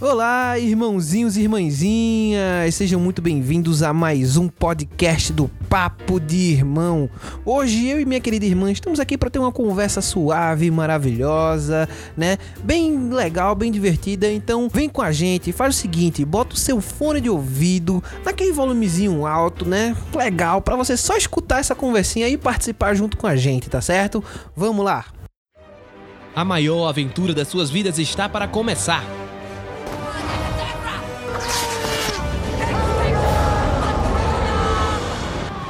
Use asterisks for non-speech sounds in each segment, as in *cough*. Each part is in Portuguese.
Olá, irmãozinhos e irmãzinhas, sejam muito bem-vindos a mais um podcast do Papo de Irmão. Hoje eu e minha querida irmã estamos aqui para ter uma conversa suave, maravilhosa, né? Bem legal, bem divertida. Então, vem com a gente, faz o seguinte, bota o seu fone de ouvido naquele volumezinho alto, né? Legal para você só escutar essa conversinha e participar junto com a gente, tá certo? Vamos lá. A maior aventura das suas vidas está para começar.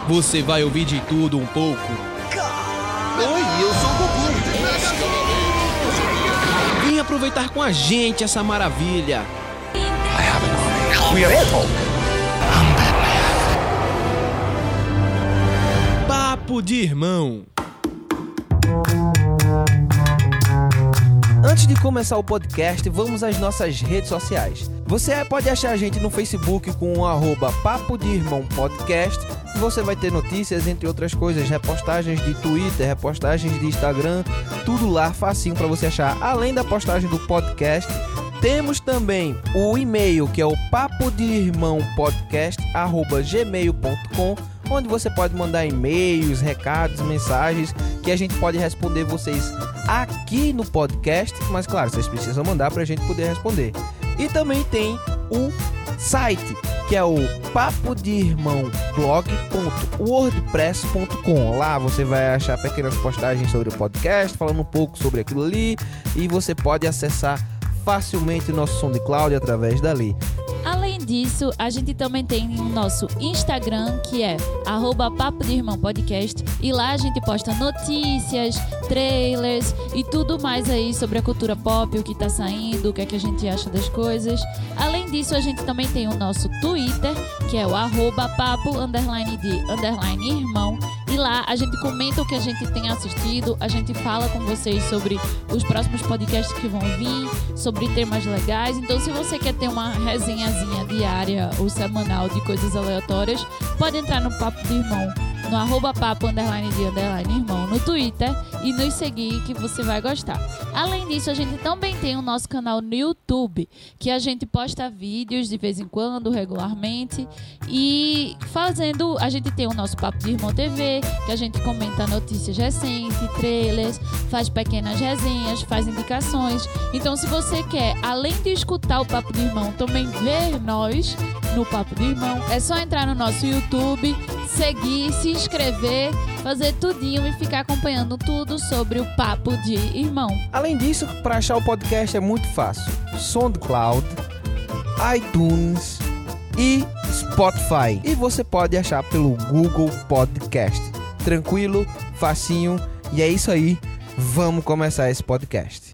Você vai ouvir de tudo um pouco. Oi, eu sou o Goku. Vem aproveitar com a gente essa maravilha. We are Apple. Papo de irmão. Antes de começar o podcast, vamos às nossas redes sociais. Você pode achar a gente no Facebook com o arroba Papo de Irmão Podcast. Você vai ter notícias, entre outras coisas, repostagens de Twitter, repostagens de Instagram, tudo lá facinho para você achar. Além da postagem do podcast, temos também o e-mail que é o papo de irmão podcast gmail.com onde você pode mandar e-mails, recados, mensagens que a gente pode responder vocês aqui no podcast, mas claro, vocês precisam mandar para a gente poder responder. E também tem o site que é o papo de irmão blog.wordpress.com. Lá você vai achar pequenas postagens sobre o podcast, falando um pouco sobre aquilo ali, e você pode acessar facilmente nosso SoundCloud através dali. Além disso, a gente também tem o nosso Instagram, que é Papo de Irmão Podcast. E lá a gente posta notícias, trailers e tudo mais aí sobre a cultura pop, o que tá saindo, o que é que a gente acha das coisas. Além disso, a gente também tem o nosso Twitter, que é o papo underline de underline irmão. E lá a gente comenta o que a gente tem assistido, a gente fala com vocês sobre os próximos podcasts que vão vir, sobre temas legais. Então, se você quer ter uma resenhazinha diária ou semanal de coisas aleatórias, pode entrar no Papo de Irmão, no arroba papo underline de underline irmão no Twitter e nos seguir que você vai gostar. Além disso, a gente também tem o nosso canal no YouTube, que a gente posta vídeos de vez em quando, regularmente, e fazendo, a gente tem o nosso Papo de Irmão TV, que a gente comenta notícias recentes, trailers, faz pequenas resenhas, faz indicações. Então, se você quer, além de escutar o Papo de Irmão, também ver nós no Papo de Irmão, é só entrar no nosso YouTube, seguir, se inscrever, fazer tudinho e ficar acompanhando tudo sobre o Papo de Irmão. Além disso, para achar o podcast é muito fácil. SoundCloud, iTunes e Spotify. E você pode achar pelo Google Podcast. Tranquilo, facinho. E é isso aí. Vamos começar esse podcast.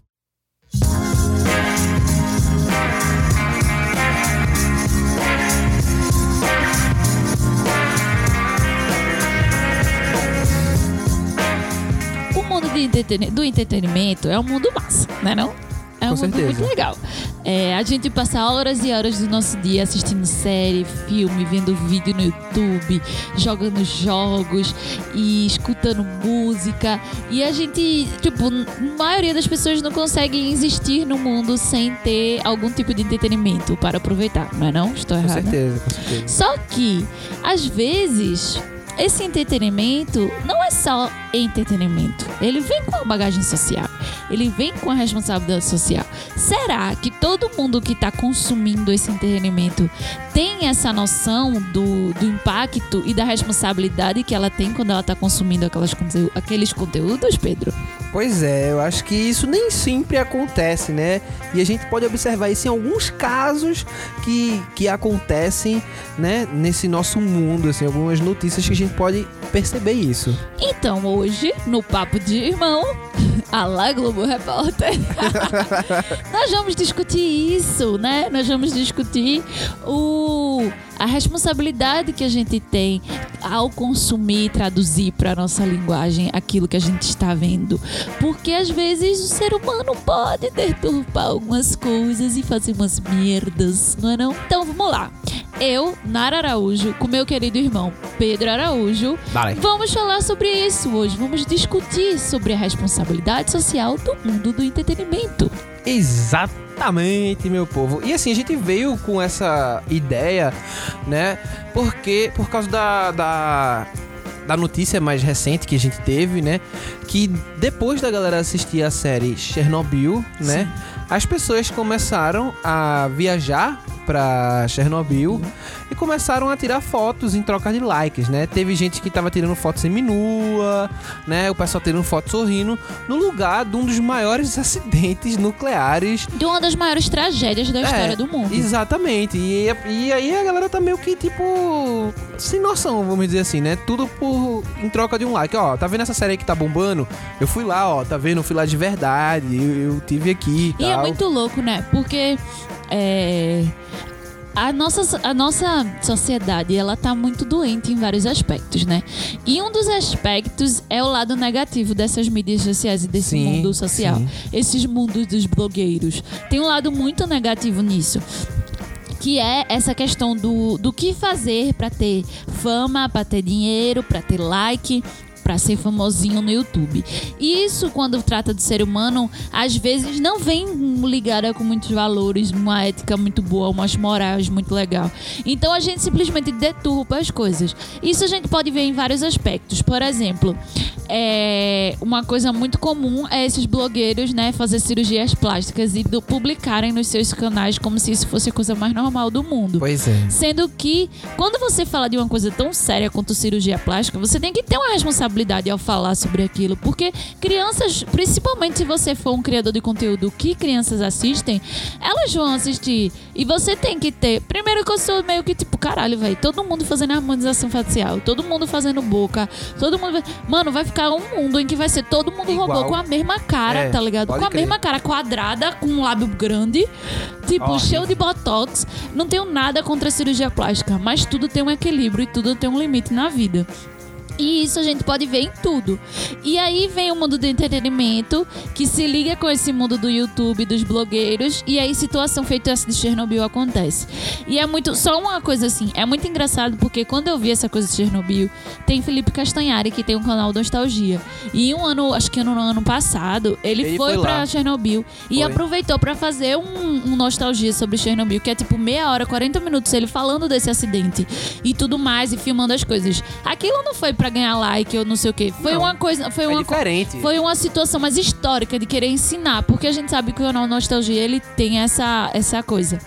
Do entretenimento é um mundo massa, né não? É um Com mundo certeza. muito legal. É, a gente passa horas e horas do nosso dia assistindo série, filme, vendo vídeo no YouTube, jogando jogos e escutando música. E a gente, tipo, a maioria das pessoas não consegue existir no mundo sem ter algum tipo de entretenimento para aproveitar, não é não? Estou Com errada? certeza, com certeza. Só que, às vezes, esse entretenimento não é só entretenimento. Ele vem com a bagagem social. Ele vem com a responsabilidade social. Será que todo mundo que está consumindo esse entretenimento tem essa noção do, do impacto e da responsabilidade que ela tem quando ela está consumindo aquelas, aqueles conteúdos, Pedro? Pois é, eu acho que isso nem sempre acontece, né? E a gente pode observar isso em alguns casos que, que acontecem, né, nesse nosso mundo, assim, algumas notícias que a gente pode perceber isso. Então, hoje, no Papo de Irmão, a lá Globo Repórter, *laughs* nós vamos discutir isso, né? Nós vamos discutir o, a responsabilidade que a gente tem ao consumir e traduzir para nossa linguagem aquilo que a gente está vendo. Porque às vezes o ser humano pode deturpar algumas coisas e fazer umas merdas, não é não? Então vamos lá. Eu, Nara Araújo, com meu querido irmão Pedro Araújo, Dale. Vamos falar sobre isso hoje. Vamos discutir sobre a responsabilidade social do mundo do entretenimento. Exatamente, meu povo. E assim, a gente veio com essa ideia, né? Porque, por causa da, da, da notícia mais recente que a gente teve, né? Que depois da galera assistir a série Chernobyl, né? As pessoas começaram a viajar pra Chernobyl e começaram a tirar fotos em troca de likes, né? Teve gente que tava tirando fotos seminua, né? O pessoal tirando fotos sorrindo no lugar de um dos maiores *laughs* acidentes nucleares De uma das maiores tragédias da história é, do mundo. Exatamente. E, e aí a galera tá meio que, tipo, sem noção, vamos dizer assim, né? Tudo por em troca de um like. Ó, tá vendo essa série aí que tá bombando? Eu fui lá, ó, tá vendo? Eu fui lá de verdade. Eu, eu tive aqui e, E é muito louco, né? Porque é, a, nossa, a nossa sociedade ela tá muito doente em vários aspectos, né? E um dos aspectos é o lado negativo dessas mídias sociais e desse Sim, mundo social. sim. Esses mundos dos blogueiros. Tem um lado muito negativo nisso. Que é essa questão do, do que fazer pra ter fama, pra ter dinheiro, pra ter like, pra ser famosinho no YouTube. E isso, quando trata de ser humano, às vezes não vem ligada com muitos valores, uma ética muito boa, umas morais muito legal. Então a gente simplesmente deturpa as coisas. Isso a gente pode ver em vários aspectos. Por exemplo, é, uma coisa muito comum é esses blogueiros, né, fazer cirurgias plásticas e do- publicarem nos seus canais como se isso fosse a coisa mais normal do mundo. Pois é. Sendo que, quando você fala de uma coisa tão séria quanto cirurgia plástica, você tem que ter uma responsabilidade ao falar sobre aquilo. Porque crianças, principalmente se você for um criador de conteúdo que crianças assistem, elas vão assistir. E você tem que ter. Primeiro que eu sou meio que tipo, caralho, velho. Todo mundo fazendo harmonização facial, todo mundo fazendo boca, todo mundo. Mano, vai ficar um mundo em que vai ser todo mundo Igual. robô com a mesma cara, É, tá ligado? Com a crer. mesma cara quadrada, com um lábio grande, tipo, Horrível. cheio de botox. Não tenho nada contra a cirurgia plástica, mas tudo tem um equilíbrio e tudo tem um limite na vida. E isso a gente pode ver em tudo. E aí vem o mundo do entretenimento, que se liga com esse mundo do YouTube, dos blogueiros, e aí situação feita essa de Chernobyl acontece. E é muito. Só uma coisa assim, é muito engraçado porque quando eu vi essa coisa de Chernobyl, tem Felipe Castanhari, que tem um canal Nostalgia. E um ano, acho que no ano passado, ele, Ele foi, foi pra lá. Chernobyl e Foi. aproveitou pra fazer um, um Nostalgia sobre Chernobyl, que é tipo meia hora, 40 minutos, ele falando desse acidente e tudo mais, e filmando as coisas. Aquilo não foi pra ganhar like ou não sei o quê. Foi Não. uma coisa. Foi É uma, diferente. foi uma situação mais histórica de querer ensinar, porque a gente sabe que o canal Nostalgia ele tem essa, essa coisa.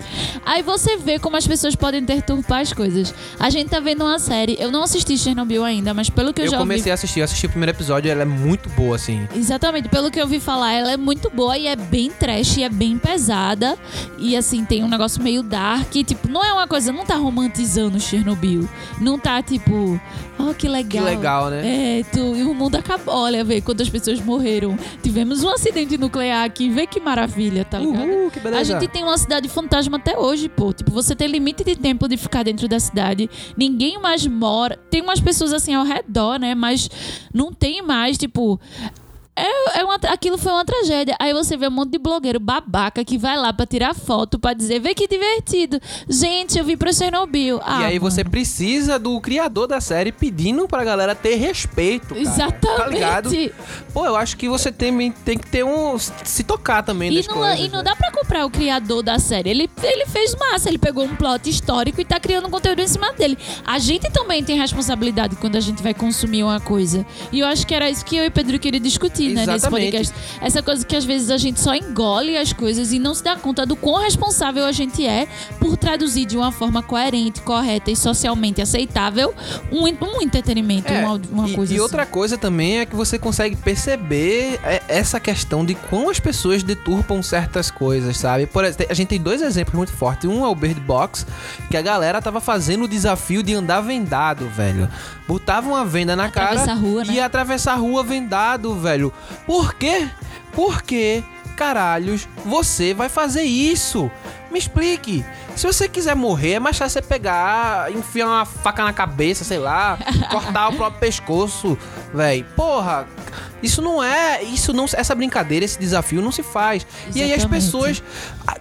Aí você vê como as pessoas podem deturpar as coisas. A gente tá vendo uma série, eu não assisti Chernobyl ainda, mas pelo que eu, Eu já comecei ouvi. a assistir, eu assisti o primeiro episódio, ela é muito boa, assim. Exatamente, pelo que eu ouvi falar, ela é muito boa e é bem trash, e é bem pesada. E assim, tem um negócio meio dark. Tipo, não é uma coisa, não tá romantizando Chernobyl. Não tá tipo, oh, que legal. Que legal, né? É, tu, e o mundo acabou. Olha, vê quantas pessoas morreram. Tivemos um acidente nuclear aqui, vê que maravilha, tá ligado? Uhul, que A beleza. gente tem uma cidade fantasma até hoje, pô. Tipo, você tem limite de tempo de ficar dentro da cidade. Ninguém mais mora. Tem umas pessoas assim ao redor, né? Mas não tem mais, tipo. É, é uma, aquilo foi uma tragédia. Aí você vê um monte de blogueiro babaca que vai lá pra tirar foto, pra dizer, vê que divertido. Gente, eu vim pra Chernobyl. Ah, e aí você mano. precisa do criador da série pedindo pra galera ter respeito. Cara, Exatamente. Tá ligado? Pô, eu acho que você tem, tem que ter um. se tocar também E não, coisas. e não né? dá pra comprar o criador da série. Ele, ele fez massa, ele pegou um plot histórico e tá criando um conteúdo em cima dele. A gente também tem responsabilidade quando a gente vai consumir uma coisa. E eu acho que era isso que eu e Pedro queria discutir, né, nesse podcast. Essa coisa que às vezes a gente só engole as coisas e não se dá conta do quão responsável a gente é por traduzir de uma forma coerente, correta e socialmente aceitável um, um entretenimento, É, uma, uma e, coisa e assim. outra coisa também é que você consegue perceber é, essa questão de como as pessoas deturpam certas coisas, sabe? Por exemplo, a gente tem dois exemplos muito fortes. Um é o Bird Box, que a galera tava fazendo o desafio de andar vendado, velho. Botava uma venda na cara Atravessar a rua, né? e atravessar a rua vendado, velho. Por quê? Por que, caralhos, você vai fazer isso? Me explique. Se você quiser morrer, é mais fácil você pegar, enfiar uma faca na cabeça, sei lá, *laughs* cortar o próprio pescoço, velho. Porra, Isso não é. Isso não. Essa brincadeira, esse desafio não se faz. E aí as Exatamente. pessoas.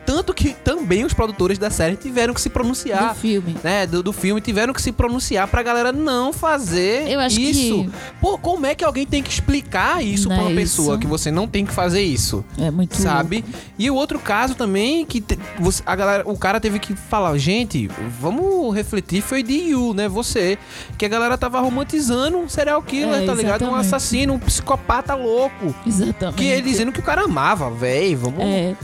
Tanto que também os produtores da série tiveram que se pronunciar. Do filme. Né, do, do filme, tiveram que se pronunciar pra galera não fazer Eu acho isso. que- Pô, como é que alguém tem que explicar isso Não pra uma é pessoa isso. que você não tem que fazer isso? É muito sabe? E o outro caso também que te- você- a galera, o cara teve que falar, gente, vamos refletir, foi de You, né? Você, que a galera tava romantizando um serial killer, É, tá ligado? Um exatamente. assassino, um psicopata louco. Exatamente. Que ele dizendo que o cara amava, véi, vamos, É.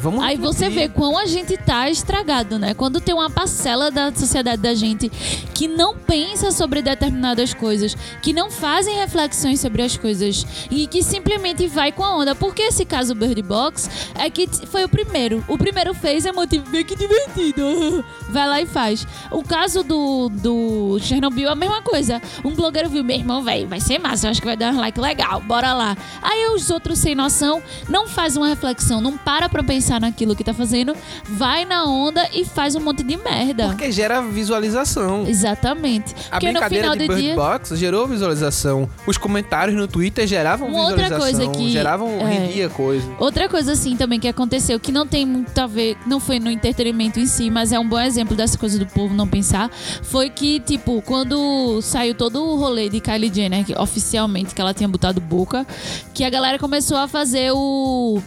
vamos Aí você vê quão a gente tá estragado, né? Quando tem uma parcela da sociedade da gente que não pensa sobre determinadas coisas, que não fazem reflexões sobre as coisas e que simplesmente vai com a onda. Porque esse caso Bird Box é que foi o primeiro. O primeiro fez é motivo bem que divertido. *laughs* Vai lá e faz. O caso do, do Chernobyl é a mesma coisa. Um blogueiro viu, meu irmão, velho, vai ser massa, acho que vai dar um like legal, bora lá. Aí os outros sem noção não faz uma reflexão, não para pra pensar naquilo que tá fazendo, vai na onda e faz um monte de merda. Porque gera visualização. Exatamente. A Porque brincadeira final de do Bird dia. Box gerou visualização. Os comentários no Twitter geravam Uma outra visualização. coisa que- Geravam, é. rendia coisa. Outra coisa assim também que aconteceu, que não tem muito a ver, não foi no entretenimento em si, mas é um bom exemplo dessa coisa do povo não pensar, foi que, tipo, quando saiu todo o rolê de Kylie Jenner, que, oficialmente, que ela tinha botado boca, que a galera começou a fazer o.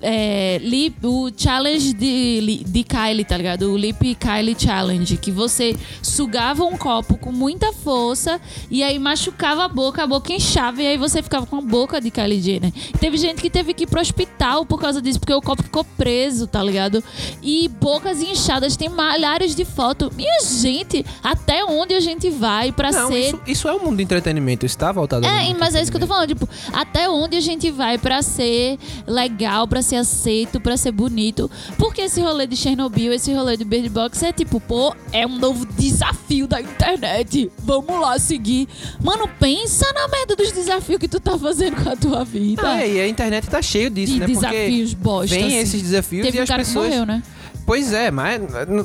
é, o challenge de, de Kylie, tá ligado? O Lip Kylie Challenge, que você sugava um copo com muita força e aí machucava a boca, a boca inchava e aí você ficava com a boca de Kylie Jenner. Teve gente que teve que ir pro hospital por causa disso, porque o copo ficou preso, tá ligado? E bocas inchadas, tem milhares de fotos. Minha gente, até onde a gente vai pra Não, ser isso, isso é o mundo do entretenimento. Isso tá voltado ao é, mas é isso que eu tô falando, tipo, até onde a gente vai pra ser legal, pra ser aceito, pra ser bonito. Porque esse rolê de Chernobyl, esse rolê de Bird Box é tipo, pô, é um novo desafio da internet. Vamos lá seguir. Mano, pensa na merda dos desafios que tu tá fazendo com a tua vida. Ah, é, e a internet tá cheio disso, de né? desafios bosta. Vem assim. esses desafios Teve e um as pessoas. que morreu, né? Pois é, mas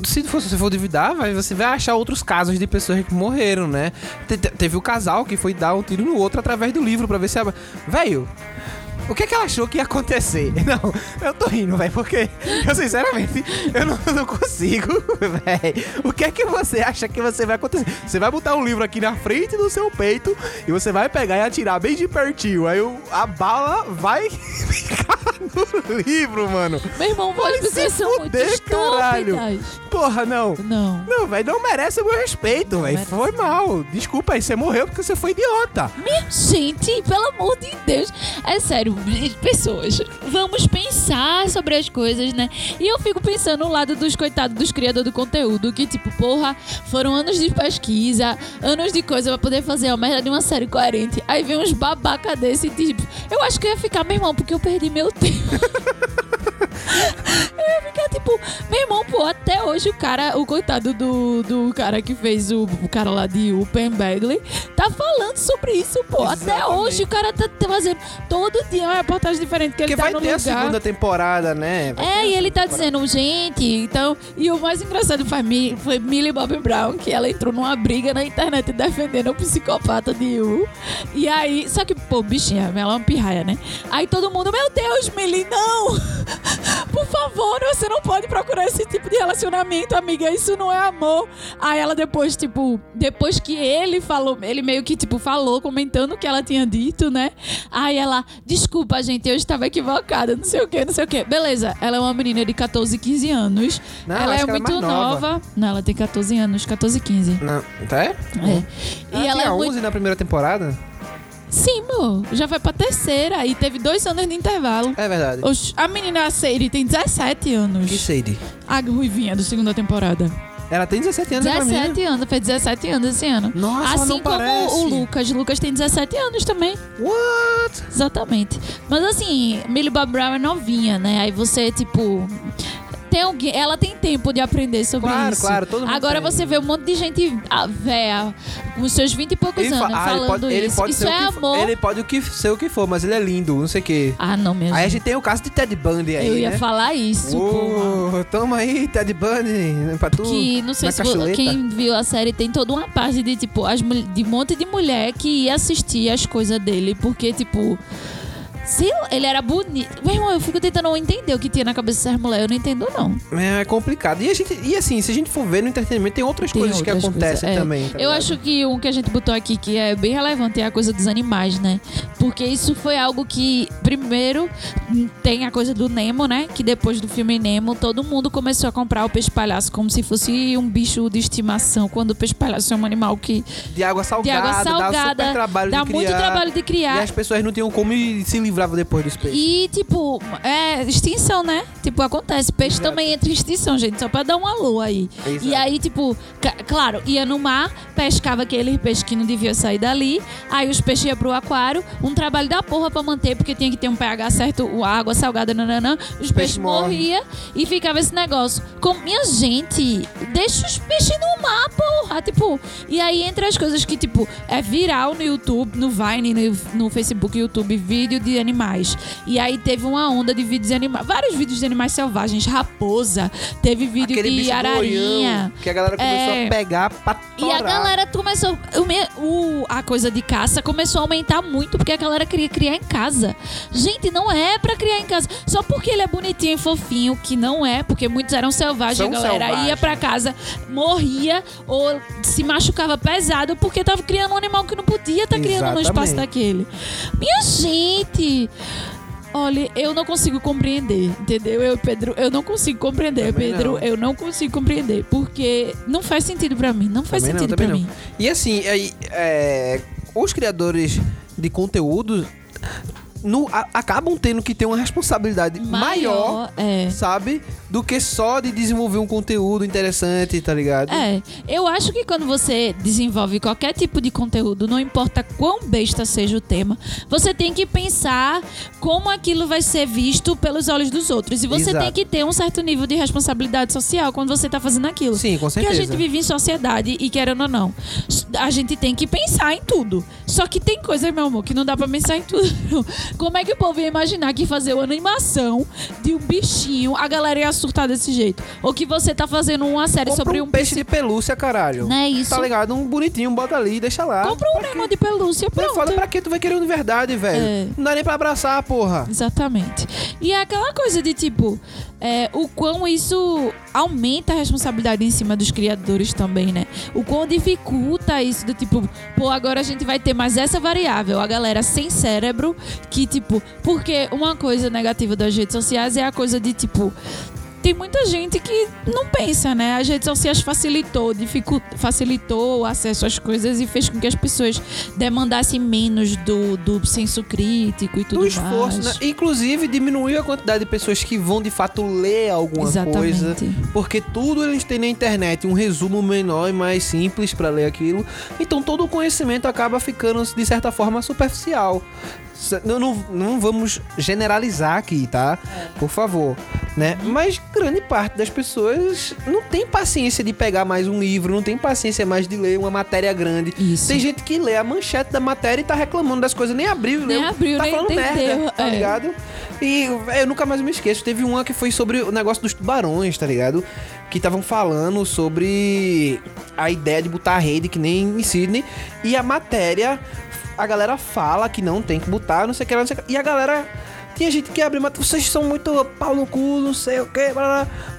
se você for duvidar, você vai achar outros casos de pessoas que morreram, né? Te- te- teve o casal que foi dar um tiro no outro através do livro pra ver se. a- Velho. O que é que ela achou que ia acontecer? *laughs* Não, eu tô rindo, velho, porque eu sinceramente eu não, não consigo, *laughs* velho. O que é que você acha que você vai acontecer? Você vai botar um livro aqui na frente do seu peito e você vai pegar e atirar bem de pertinho. Aí o- a bala vai *laughs* ficar no livro, mano. Meu irmão, Vai se fuder, caralho. Porra, não. Não. Não, velho, não merece o meu respeito, velho. Foi mal. Desculpa aí, você morreu porque você foi idiota. Minha gente, pelo amor de Deus. É sério, pessoas, vamos pensar sobre as coisas, né? E eu fico pensando no lado dos coitados dos criadores do conteúdo, que tipo, porra, foram anos de pesquisa, anos de coisa pra poder fazer a merda de uma série coerente. Aí vem uns babaca desse tipo. Eu acho que eu ia ficar, meu irmão, porque eu perdi meu tempo. *laughs* *laughs* Eu ia ficar tipo, meu irmão, pô, até hoje o cara, o coitado do, do cara que fez o, o cara lá de Open Bagley, tá falando sobre isso, pô. Até Exatamente. hoje o cara tá fazendo todo dia uma reportagem diferente que Porque ele tá vai no ter a lugar. segunda temporada, né? Vai É, e ele tá segunda dizendo, gente, então. E o mais engraçado foi, foi Millie Bobby Brown, que ela entrou numa briga na internet defendendo o psicopata de Yu. E aí, só que, pô, bichinha, ela é uma pirraia, né? Aí todo mundo, meu Deus, Millie, não! *laughs* Por favor, você não pode procurar esse tipo de relacionamento, amiga. Isso não é amor. Aí ela depois, tipo, depois que ele falou, ele meio que, tipo, falou, comentando o que ela tinha dito, né? Aí ela, desculpa, gente, eu estava equivocada, não sei o que, não sei o que. Beleza, ela é uma menina de 14, 15 anos. Não, ela acho é que ela é muito nova. nova. Não, ela tem 14 anos, 14, 15. Não, tá? É? É. Ela E ela é tinha muito. 11 na primeira temporada? Sim, amor. Já foi pra terceira e teve dois anos de intervalo. É verdade. Oxi, A menina Sadie tem 17 anos. Que Sadie? A ruivinha da segunda temporada. Ela tem 17 anos, é pra mim. 17 anos, fez 17 anos esse ano. Nossa, assim como parece. o Lucas. Lucas tem 17 anos também. What? Exatamente. Mas assim, Millie Bob Brown é novinha, né? Aí você, tipo. Tem alguém, ela tem tempo de aprender sobre Claro, isso. claro, todo mundo Agora tem. você vê um monte de gente ah, véia, com seus 20 e poucos Ele, fa- anos, ah, ele falando pode, isso. pode isso é amor. for. Ele pode o que, ser o que for, mas ele é lindo, não sei o quê. Ah, não, minha Aí a gente. tem o caso de Ted Bundy aí, Eu ia né? falar isso, porra. Ô, toma aí, Ted Bundy, pra tu. Que não sei se cacholeta. quem viu a série tem toda uma parte de tipo as, de um monte de mulher que ia assistir as coisas dele, porque tipo se ele era bonito. Meu irmão, eu fico tentando entender o que tinha na cabeça dessas mulheres, eu não entendo não. É, é complicado. E, a gente, e assim, se a gente for ver no entretenimento, tem outras Tem coisas que outras acontecem coisas, é. também. tá Eu ligado? acho que um que a gente botou aqui que é bem relevante é a coisa dos animais, né? Porque isso foi algo que, primeiro, tem a coisa do Nemo, né? Que depois do filme Nemo, todo mundo começou a comprar o peixe palhaço como se fosse um bicho de estimação, quando o peixe palhaço é um animal que De água salgada, de água dá salgada, trabalho dá muito criar. trabalho de E criar. as pessoas não tinham como e se livravam depois dos peixes. E, tipo, é extinção, né? Tipo, acontece. Peixe Exato. também entra em extinção, gente. Só pra dar um alô aí. Exato. E aí, tipo, claro, ia no mar, pescava aquele peixe que não devia sair dali. Aí os peixes iam pro aquário. Um trabalho da porra pra manter, porque tinha que ter um pH certo, água salgada, nananã. Os peixes morrem. morriam e ficava esse negócio. Com, minha gente, deixa os peixes no mar, porra. Tipo, e aí entre as coisas que, tipo, é viral no YouTube, no Vine, no, no Facebook, YouTube, vídeo de animais. E aí teve uma onda de vídeos de animais. Vários vídeos de animais selvagens. Raposa. Teve vídeo Aquele de ararinha. boião, que a galera começou É. a pegar pra E a torar. galera começou. o o- a coisa de caça começou a aumentar muito porque a galera queria criar em casa. Gente, não é pra criar em casa. Só porque ele é bonitinho e fofinho, que não é, porque muitos eram selvagens. São a galera ia pra casa, morria ou se machucava pesado porque tava criando um animal que não podia estar criando no espaço daquele. Minha gente! Olha, eu não consigo compreender, entendeu? Eu, Pedro, eu não consigo compreender, Também Pedro. não. Eu não consigo compreender, porque não faz sentido pra mim, não faz Também sentido não. mim. E assim, aí, é, os criadores de conteúdo no- a- acabam tendo que ter uma responsabilidade maior, é. sabe? Do que só de desenvolver um conteúdo interessante, tá ligado? É, eu acho que quando você desenvolve qualquer tipo de conteúdo, não importa quão besta seja o tema, você tem que pensar como aquilo vai ser visto pelos olhos dos outros. E você Exato. tem que ter um certo nível de responsabilidade social quando você tá fazendo aquilo. Sim, com Porque certeza. a gente vive em sociedade e querendo ou não, a gente tem que pensar em tudo. Só que tem coisas, meu amor, que não dá pra pensar em tudo. Não. Como é que o povo ia imaginar que fazer uma animação de um bichinho, a galera ia surtar desse jeito? Ou que você tá fazendo uma série Compra sobre um um peixe de pelúcia, caralho. Não é isso? Tá ligado? Um bonitinho, bota ali, deixa lá. Compra um Nemo de pelúcia, Não é pronto. foda pra que tu vai querer de verdade, velho. É. Não dá nem pra abraçar, porra. Exatamente. E é aquela coisa de tipo, é, o quão isso aumenta a responsabilidade em cima dos criadores também, né? O quão dificulta isso do tipo, pô, agora a gente vai ter mais essa variável, a galera sem cérebro, que tipo, porque uma coisa negativa das redes sociais é a coisa de tipo. Tem muita gente que não pensa, né? As redes sociais facilitou, facilitou o acesso às coisas e fez com que as pessoas demandassem menos do, do senso crítico e tudo do esforço, mais. né? Inclusive, diminuiu a quantidade de pessoas que vão de fato ler alguma Exatamente. coisa. Porque tudo eles têm na internet, um resumo menor e mais simples pra ler aquilo. Então todo o conhecimento acaba ficando, de certa forma, superficial. Não, não, não vamos generalizar aqui, tá? Por favor. Né? Mas grande parte das pessoas não tem paciência de pegar mais um livro, não tem paciência mais de ler uma matéria grande. Isso. Tem gente que lê a manchete da matéria e tá reclamando das coisas, nem abriu Nem leu. abriu, tá nem falando entendeu, merda, tá é. ligado? E véi, eu nunca mais me esqueço. Teve uma que foi sobre o negócio dos tubarões, tá ligado? Que estavam falando sobre a ideia de botar a rede, que nem em Sydney. E a matéria, a galera fala que não tem que botar, não sei o que, não sei o que. E a galera. Tinha gente que abre, mas vocês são muito pau no cu, não sei o que.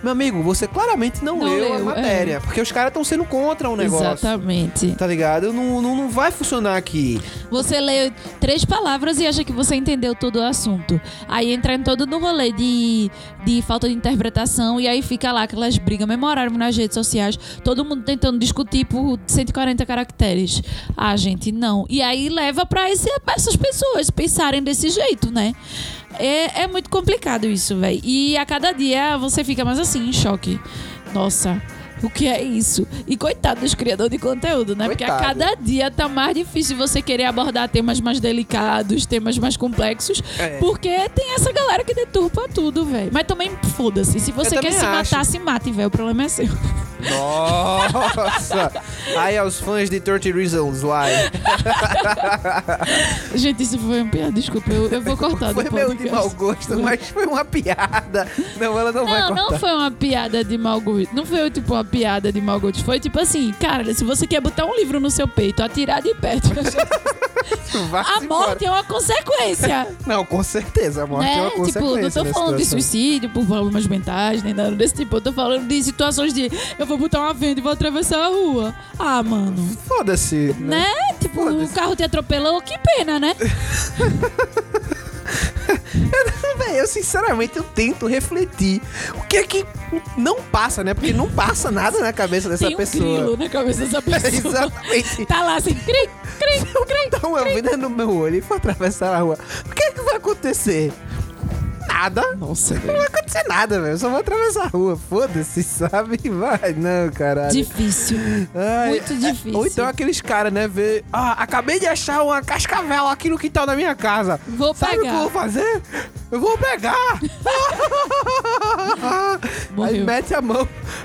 Meu amigo, você claramente não, Não leu, a leu, matéria. Porque os caras estão sendo contra o negócio. Exatamente. Tá ligado? Não, não, não vai funcionar aqui. Você lê três palavras e acha que você entendeu todo o assunto. Aí entra em todo no rolê de, de falta de interpretação e aí fica lá aquelas brigas memoráveis nas redes sociais, todo mundo tentando discutir por 140 caracteres. Ah, gente, não. E aí leva pra esse, essas pessoas pensarem desse jeito, né? É, é muito complicado isso, velho. E a cada dia você fica mais assim, em choque. Nossa, O que é isso? E coitado dos criadores de conteúdo, né? Porque a Coitado. cada dia tá mais difícil você querer abordar temas mais delicados, temas mais complexos, É. porque tem essa galera que deturpa tudo, velho. Mas também foda-se. Se você Eu quer se acho. matar, se mate, velho. O problema é seu. Nossa! *laughs* Aí aos fãs de 30 Reasons Why. *laughs* Gente, isso foi uma piada. Desculpa, eu, eu vou cortar Foi do meio de mau gosto, mas foi uma piada. Não, ela não, vai Não, cortar. não foi uma piada de mau gosto. Não foi tipo uma piada de mau gosto. Foi tipo assim, cara, se você quer botar um livro no seu peito, atirar de perto. *laughs* A morte é uma consequência. Não, com certeza. A morte é uma né? consequência. Tipo, não tô falando de suicídio por problemas mentais, nem nada desse tipo. Eu tô falando de situações de eu vou botar uma venda e vou atravessar a rua. Ah, mano. Foda-se. Né? Né? Tipo, o carro te atropelou, que pena, né? *laughs* *laughs* Véi, eu sinceramente eu tento refletir. O que é que não passa, né? Porque não passa nada na cabeça dessa Tem um pessoa. grilo na cabeça dessa *laughs* pessoa. Exatamente. Tá lá assim, cri, cri, cri. Dá uma vida no meu olho e for atravessar a rua. O que é que vai acontecer? Nada. Nossa, Não vai acontecer nada, velho. Eu só vou atravessar a rua. Foda-se, *laughs* sabe? Vai, não, caralho. Difícil. Ai, Muito é- difícil. Ou então aqueles caras, né? Ver. Ah, acabei de achar uma cascavel aqui no quintal da minha casa. Vou Sabe o que eu pegar. vou fazer? Eu vou pegar! *laughs* Aí Morreu. mete a mão.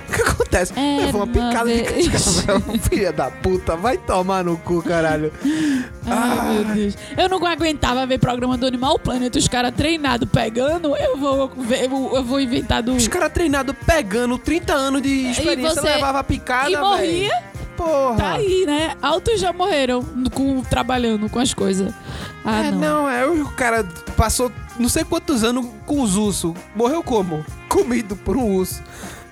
O que acontece? Era Levou uma picada de vez. cascavel. *laughs* Filha da puta, vai tomar no cu, caralho. Ai, meu Deus. Eu não aguentava ver programa do Animal Planet, os caras treinados pegando. Eu vou ver, eu, vou inventar do. Os caras treinados pegando 30 anos de experiência, você- levava picada, E morria. Porra. Tá aí, né? Altos já morreram com, trabalhando com as coisas. Ah, é, não. não, é o cara passou não sei quantos anos com os ursos. Morreu como? Comido por um urso.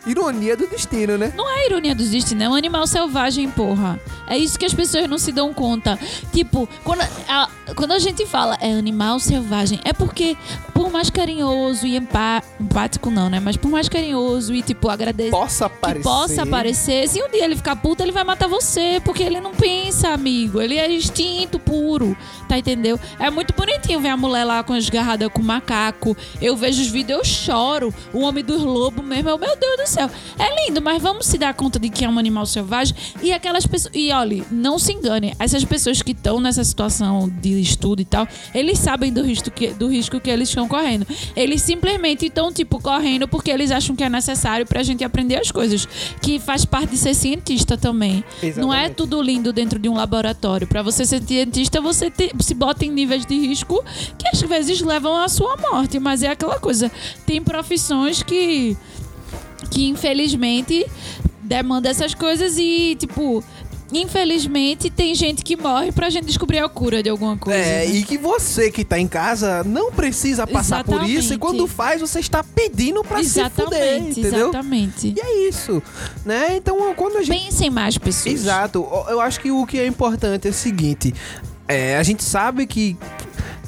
Ironia do destino, né? Não é ironia do destino, é um animal selvagem, porra. É isso que as pessoas não se dão conta. Tipo, quando a, quando a gente fala é animal selvagem, é porque, por mais carinhoso e empá- empático, não, né? Mas por mais carinhoso e, tipo, agradece. Possa Que aparecer. possa aparecer. Se um dia ele ficar puto, ele vai matar você. Porque ele não pensa, amigo. Ele é instinto puro. Tá entendeu? É muito bonitinho ver a mulher lá com as garradas com macaco. Eu vejo os vídeos, eu choro. O homem dos lobos mesmo. Eu, meu Deus do céu. É lindo, mas vamos se dar conta de que é um animal selvagem. E aquelas pessoas. E olha, não se engane. Essas pessoas que estão nessa situação de estudo e tal, eles sabem do risco que, do risco que eles estão correndo. Eles simplesmente estão, tipo, correndo porque eles acham que é necessário pra gente aprender as coisas. Que faz parte de ser cientista também. Não é Exatamente. tudo lindo dentro de um laboratório. Pra você ser cientista, você te- se bota em níveis de risco que às vezes levam à sua morte. Mas é aquela coisa. Tem profissões que que infelizmente demanda essas coisas e, tipo, infelizmente tem gente que morre pra gente descobrir a cura de alguma coisa. É, né? e que você que tá em casa não precisa passar por isso e Exatamente. quando faz você está pedindo pra se fuder, Exatamente, entendeu? exatamente. E é isso, né? Então, quando a gente Pensem mais pessoas. Exato. Eu acho que o que é importante é o seguinte: é, a gente sabe que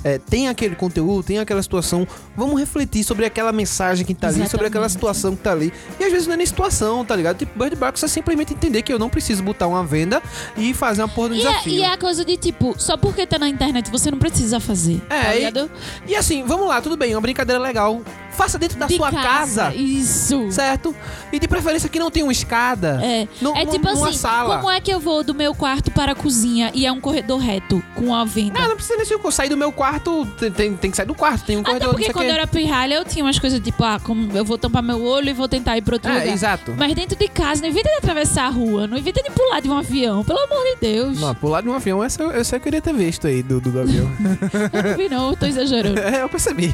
é, tem aquele conteúdo, tem aquela situação. Vamos refletir sobre aquela mensagem que tá ali, sobre aquela Exatamente. situação que tá ali. E às vezes não é nem situação, tá ligado? Tipo, Bird Box é simplesmente entender que eu não preciso botar uma venda e fazer uma porra do E é, desafio. e é a coisa de tipo, só porque tá na internet você não precisa fazer. É, tá e-? E assim, vamos lá, tudo bem, uma brincadeira legal. Faça dentro da De sua casa. Isso. Certo? E de preferência que não tenha uma escada. É, é num- tipo numa assim, sala. como é que eu vou do meu quarto para a cozinha e é um corredor reto com a venda? Ah, não precisa nem ser eu sair do meu quarto, tem, tem, tem que sair do quarto, tem um Até corredor, porque não quando eu era pirralha, eu tinha umas coisas tipo, ah, como eu vou tampar meu olho e vou tentar ir pra outro É, lugar. exato. Mas dentro de casa, não evita de atravessar a rua, não evita de pular de um avião, pelo amor de Deus. Não, pular de um avião, essa eu, essa eu queria ter visto aí do, do, do avião. *laughs* Eu não vi não, eu tô exagerando. *laughs* é, eu percebi.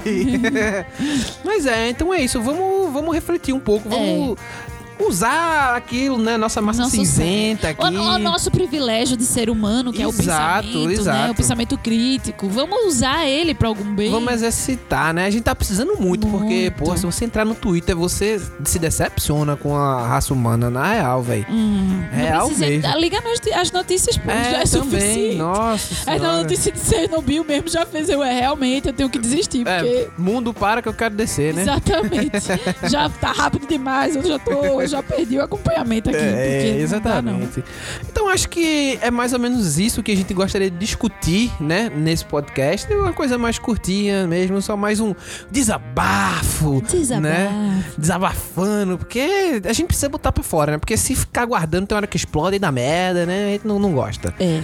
Mas *laughs* é, então é isso. Vamos, vamos refletir um pouco. Vamos usar aquilo, né? Nossa massa Nosso cinzenta aqui. O, o nosso privilégio de ser humano, que Exato, é o pensamento, né? exato. O pensamento crítico. Vamos usar ele pra algum bem. Vamos exercitar, né? A gente tá precisando muito, porque, Muito. pô, se você entrar no Twitter, você se decepciona com a raça humana, na real, velho. Hum, Real mesmo. Liga nas as notícias, pô, já é também. suficiente. Nossa *laughs* Essa senhora. notícia de Chernobyl mesmo já fez eu, é, realmente, eu tenho que desistir, porque... É, mundo para que eu quero descer, né? Exatamente. *laughs* já tá rápido demais, eu já tô eu já perdi o acompanhamento aqui. porque É, não dá, exatamente. Então acho que é mais ou menos isso que a gente gostaria de discutir, né, nesse podcast. Uma coisa mais curtinha mesmo, só mais um desabafo, Desabafo. né? Desabafando, porque a gente precisa botar pra fora, né? Porque se ficar guardando tem hora que explode e dá merda, né? A gente não, não gosta. não. É.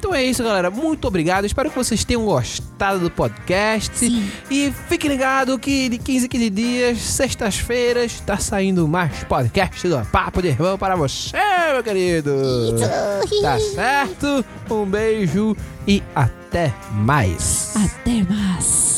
Então é isso, galera. Muito obrigado. Espero que vocês tenham gostado do podcast. Sim. E fique ligado que de 15 em 15 dias, sextas-feiras, tá saindo mais podcast do Papo de Irmão para você, meu querido. Tá certo? Um beijo e até mais. Até mais.